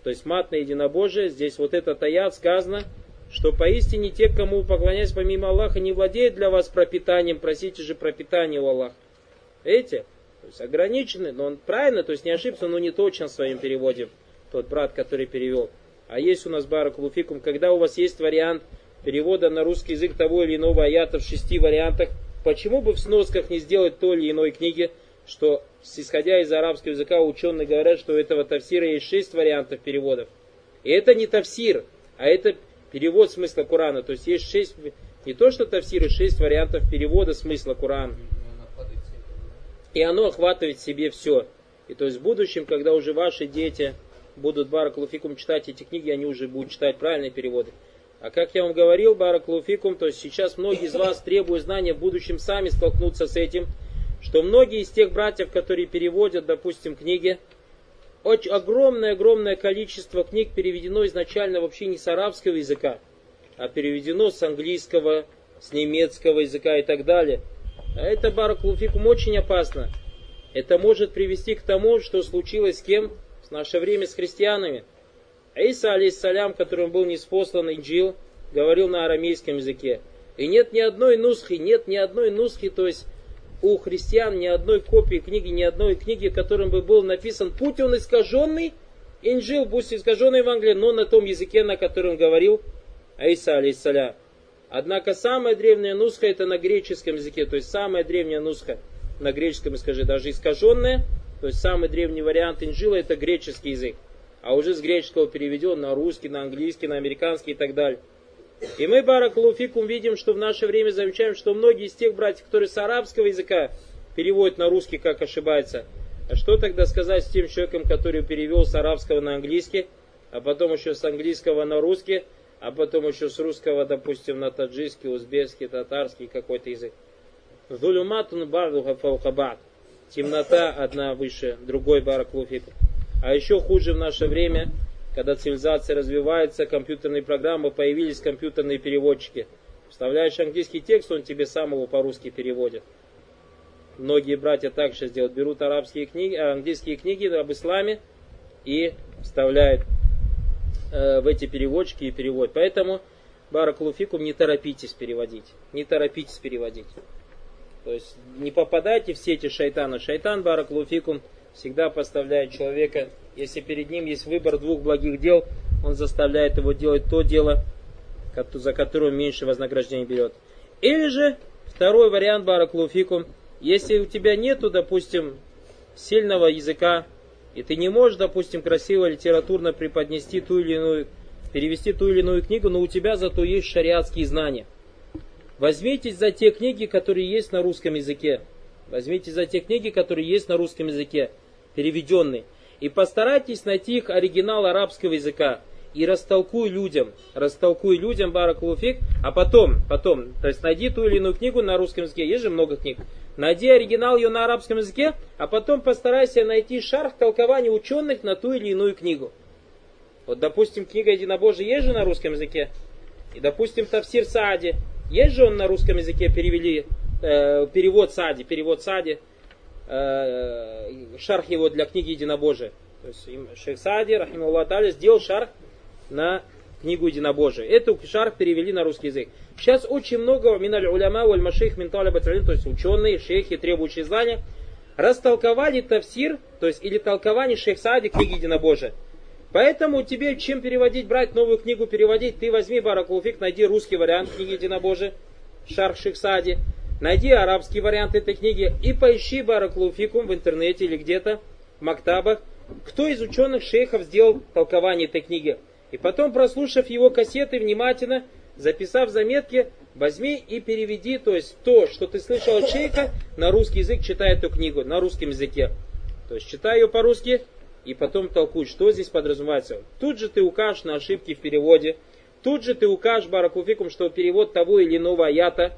то есть матное единобожие, здесь вот этот аят сказано, что поистине те, кому поклоняясь помимо Аллаха, не владеют для вас пропитанием, просите же пропитание у Аллаха. Видите? То есть ограничены, но он правильно, то есть не ошибся, но не точно в своем переводе, тот брат, который перевел. А есть у нас Баракулуфикум, когда у вас есть вариант перевода на русский язык того или иного аята в шести вариантах, почему бы в сносках не сделать той или иной книги, что, исходя из арабского языка, ученые говорят, что у этого тавсира есть шесть вариантов переводов. И это не тавсир, а это перевод смысла Корана. То есть есть шесть, не то что тавсир, а шесть вариантов перевода смысла Корана. И оно охватывает в себе все. И то есть в будущем, когда уже ваши дети будут Баракулуфикум читать эти книги, они уже будут читать правильные переводы. А как я вам говорил, Баракулуфикум, то есть сейчас многие из вас, требуя знания, в будущем сами столкнутся с этим, что многие из тех братьев, которые переводят, допустим, книги, огромное-огромное количество книг переведено изначально вообще не с арабского языка, а переведено с английского, с немецкого языка и так далее. А это, баракулуфикум, очень опасно. Это может привести к тому, что случилось с кем в наше время с христианами. Иса, алейсалям, которым был неспослан Инджил, говорил на арамейском языке. И нет ни одной нусхи, нет ни одной нусхи, то есть у христиан ни одной копии книги, ни одной книги, которым бы был написан путь он искаженный, Инжил, пусть искаженный Евангелие, но на том языке, на котором говорил Аиса, алейсаля. Однако самая древняя нусха это на греческом языке, то есть самая древняя нусха на греческом, скажи, даже искаженная, то есть самый древний вариант Инжила это греческий язык, а уже с греческого переведен на русский, на английский, на американский и так далее. И мы, Баракулуфикум, видим, что в наше время замечаем, что многие из тех братьев, которые с арабского языка переводят на русский, как ошибается. А что тогда сказать с тем человеком, который перевел с арабского на английский, а потом еще с английского на русский, а потом еще с русского, допустим, на таджикский, узбекский, татарский, какой-то язык. Зулюматун бардуха. Темнота одна выше другой бараклуфикум. А еще хуже в наше время – когда цивилизация развивается, компьютерные программы, появились компьютерные переводчики. Вставляешь английский текст, он тебе сам его по-русски переводит. Многие братья так сейчас делают. Берут арабские книги, э, английские книги об исламе и вставляют э, в эти переводчики и переводят. Поэтому, Баракулуфикум, не торопитесь переводить. Не торопитесь переводить. То есть не попадайте в сети шайтана. Шайтан, Баракулуфикум, всегда поставляет человека, если перед ним есть выбор двух благих дел, он заставляет его делать то дело, за которое меньше вознаграждения берет. Или же, второй вариант Бараклуфикум, если у тебя нету, допустим, сильного языка, и ты не можешь, допустим, красиво литературно преподнести ту или иную, перевести ту или иную книгу, но у тебя зато есть шариатские знания. Возьмитесь за те книги, которые есть на русском языке. Возьмите за те книги, которые есть на русском языке переведенный. И постарайтесь найти их оригинал арабского языка. И растолкуй людям, растолкуй людям Баракулуфик, а потом, потом, то есть найди ту или иную книгу на русском языке, есть же много книг, найди оригинал ее на арабском языке, а потом постарайся найти шарх толкования ученых на ту или иную книгу. Вот, допустим, книга Единобожия есть же на русском языке, и, допустим, Тавсир Саади, есть же он на русском языке, перевели, э, перевод Сади, перевод Сади, э, шарх его для книги Единобожия. То есть Шейх Сади, Рахимуллах Таля, сделал шарх на книгу Единобожия. Эту шарх перевели на русский язык. Сейчас очень много миналь уляма, валь машейх, баталин, то есть ученые, шейхи, требующие знания, растолковали тавсир, то есть или толкование Шейх Сади книги Единобожия. Поэтому тебе чем переводить, брать новую книгу, переводить, ты возьми Баракулфик, найди русский вариант книги Единобожия, Шарх Шейх Сади, найди арабский вариант этой книги и поищи Бараклуфикум в интернете или где-то в мактабах, кто из ученых шейхов сделал толкование этой книги. И потом, прослушав его кассеты внимательно, записав заметки, возьми и переведи, то есть то, что ты слышал от шейха, на русский язык, читай эту книгу на русском языке. То есть читай ее по-русски и потом толкуй, что здесь подразумевается. Тут же ты укажешь на ошибки в переводе, тут же ты укажешь, Баракуфикум, что перевод того или иного аята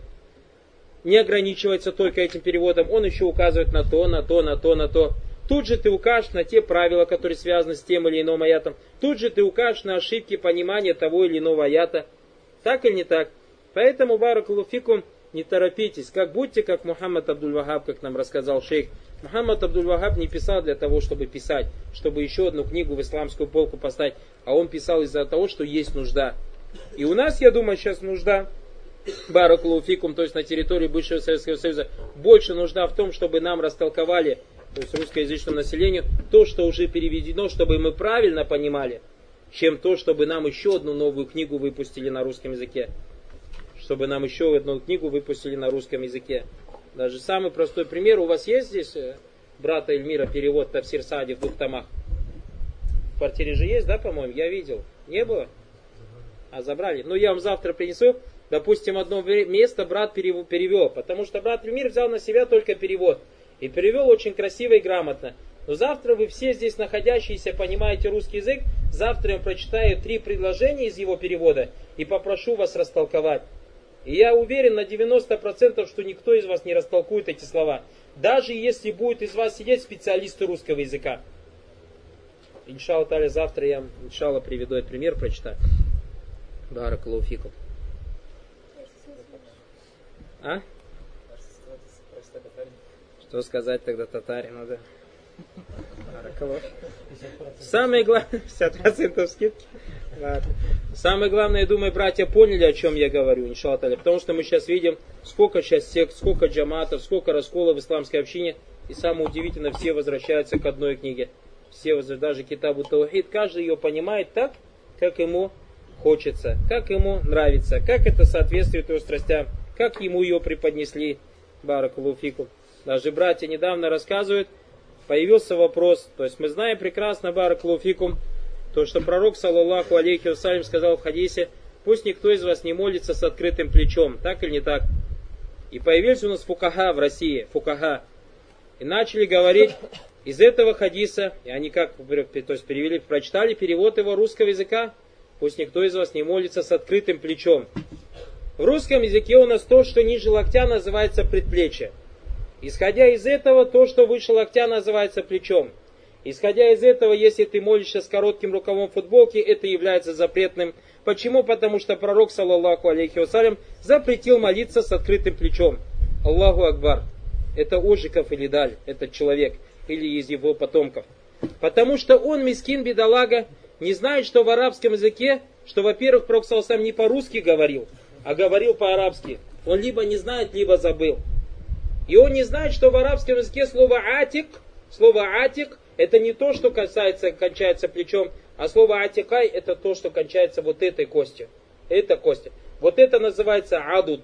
не ограничивается только этим переводом, он еще указывает на то, на то, на то, на то. Тут же ты укажешь на те правила, которые связаны с тем или иным аятом. Тут же ты укажешь на ошибки понимания того или иного аята. Так или не так? Поэтому, Баракулуфикум, не торопитесь, как будьте как Мухаммад Абдуль-Вахаб, как нам рассказал шейх. Мухаммад Абдуль-Вахаб не писал для того, чтобы писать, чтобы еще одну книгу в исламскую полку поставить, а он писал из-за того, что есть нужда. И у нас, я думаю, сейчас нужда, Баракулуфикум, то есть на территории бывшего Советского Союза, больше нужда в том, чтобы нам растолковали, то есть русскоязычному населению, то, что уже переведено, чтобы мы правильно понимали, чем то, чтобы нам еще одну новую книгу выпустили на русском языке чтобы нам еще одну книгу выпустили на русском языке. Даже самый простой пример. У вас есть здесь э, брата Эльмира перевод Тавсир Сади в двух томах? В квартире же есть, да, по-моему? Я видел. Не было? А забрали. Ну, я вам завтра принесу. Допустим, одно место брат перевел, потому что брат Эльмир взял на себя только перевод. И перевел очень красиво и грамотно. Но завтра вы все здесь находящиеся понимаете русский язык. Завтра я прочитаю три предложения из его перевода и попрошу вас растолковать. И я уверен на 90%, что никто из вас не растолкует эти слова. Даже если будет из вас сидеть специалисты русского языка. Иншалла завтра я, иншалла, приведу этот пример, прочитаю. Баракалуфикум. А? Что сказать тогда татарину, да? Самое главное, *laughs* 50% скидки. Ладно. Самое главное, я думаю, братья поняли, о чем я говорю, иншаллах. Потому что мы сейчас видим, сколько сейчас сект, сколько джаматов, сколько расколов в исламской общине. И самое удивительное, все возвращаются к одной книге. Все, даже Китабу Таухид, каждый ее понимает так, как ему хочется, как ему нравится, как это соответствует его страстям, как ему ее преподнесли. Баракулуфику. Даже братья недавно рассказывают, появился вопрос, то есть мы знаем прекрасно, Баракулуфикум, то, что пророк, саллаллаху алейхи вассалям, сказал в хадисе, пусть никто из вас не молится с открытым плечом, так или не так? И появились у нас фукаха в России, фукаха. И начали говорить из этого хадиса, и они как, то есть перевели, прочитали перевод его русского языка, пусть никто из вас не молится с открытым плечом. В русском языке у нас то, что ниже локтя называется предплечье. Исходя из этого, то, что выше локтя называется плечом. Исходя из этого, если ты молишься с коротким рукавом футболки, это является запретным. Почему? Потому что пророк, саллаллаху алейхи вассалям, запретил молиться с открытым плечом. Аллаху Акбар. Это Ожиков или Даль, этот человек, или из его потомков. Потому что он, мискин бедолага, не знает, что в арабском языке, что, во-первых, пророк саллаллаху не по-русски говорил, а говорил по-арабски. Он либо не знает, либо забыл. И он не знает, что в арабском языке слово атик, слово атик это не то, что касается, кончается плечом, а слово атикай это то, что кончается вот этой костью. Это костью. Вот это называется адут.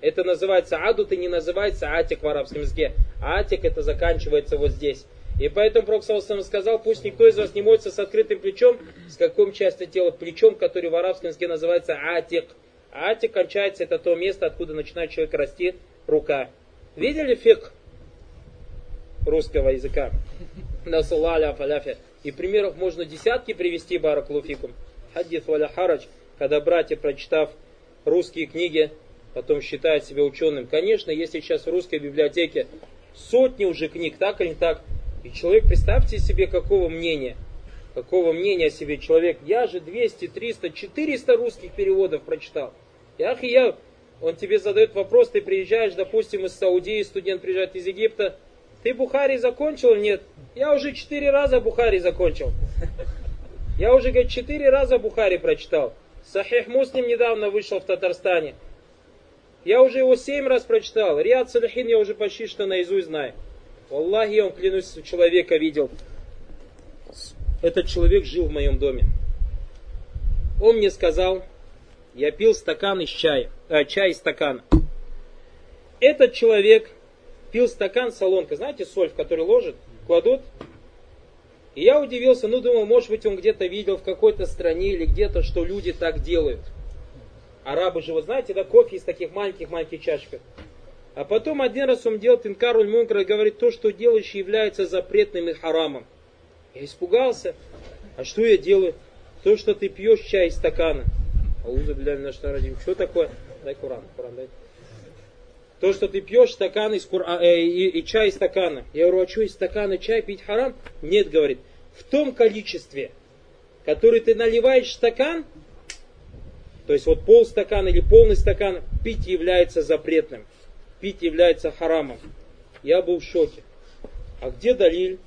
Это называется адут и не называется атик в арабском языке. атик это заканчивается вот здесь. И поэтому Пророк сказал, пусть никто из вас не молится с открытым плечом, с какой части тела плечом, который в арабском языке называется атик. Атик кончается, это то место, откуда начинает человек расти рука. Видели фиг русского языка? *laughs* И примеров можно десятки привести, бараклуфикум. Хадис валя харач, когда братья, прочитав русские книги, потом считают себя ученым. Конечно, если сейчас в русской библиотеке сотни уже книг, так или не так, и человек, представьте себе, какого мнения, какого мнения о себе человек. Я же 200, 300, 400 русских переводов прочитал. Ях, я, он тебе задает вопрос, ты приезжаешь, допустим, из Саудии, студент приезжает из Египта, ты Бухари закончил? Нет. Я уже четыре раза Бухари закончил. Я уже, говорит, четыре раза Бухари прочитал. Сахих Муслим недавно вышел в Татарстане. Я уже его семь раз прочитал. Риад Салихин я уже почти что наизусть знаю. Аллахи, он, клянусь, человека видел. Этот человек жил в моем доме. Он мне сказал, я пил стакан из чая, э, чай из стакана. этот человек пил стакан солонка, знаете, соль, в который ложат, кладут. И я удивился, ну думал, может быть он где-то видел в какой-то стране или где-то, что люди так делают. Арабы же, вы знаете, да, кофе из таких маленьких-маленьких чашек. А потом один раз он делал тинкаруль мункар и говорит, то, что делаешь, является запретным и харамом. Я испугался. А что я делаю? То, что ты пьешь чай из стакана. Ауза, блядь, наш Что такое? Дай Куран, Куран дай. То, что ты пьешь стакан из кура... э, и, и чай из стакана. Я говорю, а что из стакана чай пить харам? Нет, говорит. В том количестве, который ты наливаешь в стакан, то есть вот пол стакана или полный стакан, пить является запретным. Пить является харамом. Я был в шоке. А где далиль?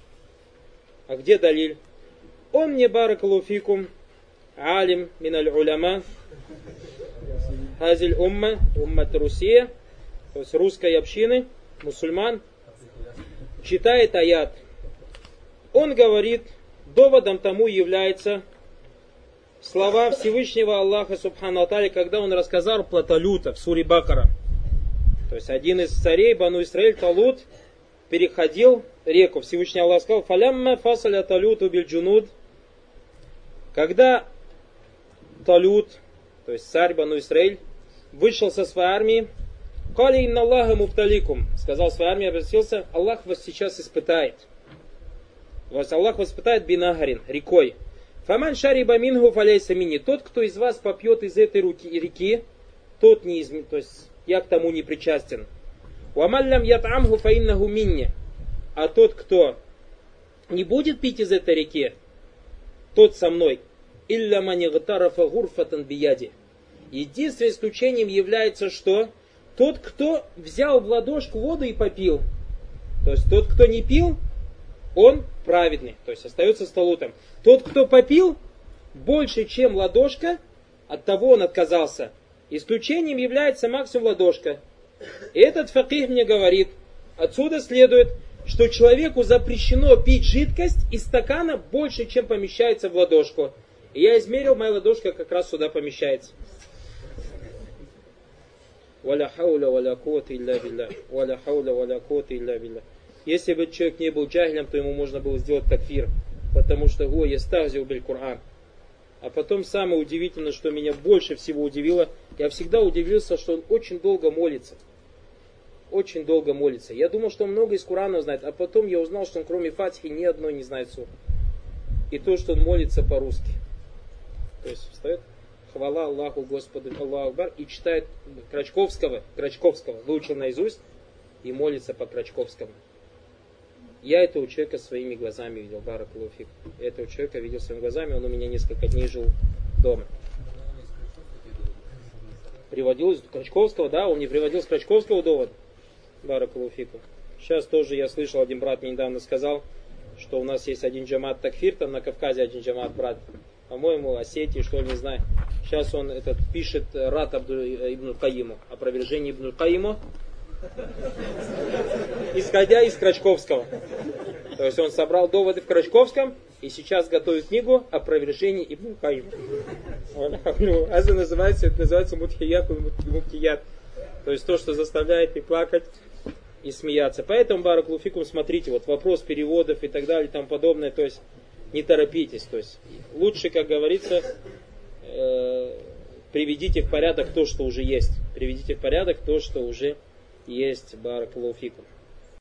А где далиль? Он мне баракалуфикум, алим миналь уляма, хазиль умма, умма Русия, то есть русской общины, мусульман, читает аят. Он говорит, доводом тому является слова Всевышнего Аллаха Субхану Атали, когда он рассказал про Талюта в суре Бакара. То есть один из царей Бану Исраиль, Талут, переходил реку. Всевышний Аллах сказал, «Фалямма фасаля Талюту бильджунуд». Когда Талют, то есть царь Бану Исраиль, вышел со своей армией, Кали инна Аллаха мупталикум. Сказал своей армии, обратился, Аллах вас сейчас испытает. Вас Аллах вас испытает бинагарин, рекой. Фаман шариба мингу фаляйса мини. Тот, кто из вас попьет из этой руки, реки, тот не изменит, то есть я к тому не причастен. Уамаллям ятамху фаиннаху минни. А тот, кто не будет пить из этой реки, тот со мной. Илля манигтарафа гурфатан бияди. Единственным исключением является что? Тот, кто взял в ладошку воду и попил. То есть тот, кто не пил, он праведный, то есть остается столутом. Тот, кто попил больше, чем ладошка, от того он отказался. Исключением является максимум ладошка. И этот факих мне говорит, отсюда следует, что человеку запрещено пить жидкость из стакана больше, чем помещается в ладошку. И я измерил, моя ладошка как раз сюда помещается. Валя хауля валя кота илля билля. Валя хауля валя кота илля билля. Если бы человек не был джахилем, то ему можно было сделать такфир. Потому что го ястахзил биль Кур'ан. А потом самое удивительное, что меня больше всего удивило, я всегда удивился, что он очень долго молится. Очень долго молится. Я думал, что он много из Курана знает, а потом я узнал, что он кроме Фатихи ни одной не знает сур. И то, что он молится по-русски. То есть встает, хвала Аллаху Господу Аллаху Акбар и читает Крачковского, Крачковского, выучил наизусть и молится по Крачковскому. Я этого человека своими глазами видел, Барак Луфик. Этого человека видел своими глазами, он у меня несколько дней жил дома. Приводил из Крачковского, да, он не приводил с Крачковского довод. Барак Луфику. Сейчас тоже я слышал, один брат мне недавно сказал, что у нас есть один джамат такфир, там на Кавказе один джамат брат по-моему, Осетии, что ли, не знаю. Сейчас он этот пишет Рат Абду, э, Ибн Каиму, опровержение Ибн Каиму, исходя из Крачковского. То есть он собрал доводы в Крачковском и сейчас готовит книгу опровержение Ибн Каим. Это *laughs* называется, это называется мутхият муткият. То есть то, что заставляет и плакать, и смеяться. Поэтому, Баракулуфикум, смотрите, вот вопрос переводов и так далее и тому подобное. То есть не торопитесь. То есть лучше, как говорится, э, приведите в порядок то, что уже есть. Приведите в порядок то, что уже есть. Баракулуфикум.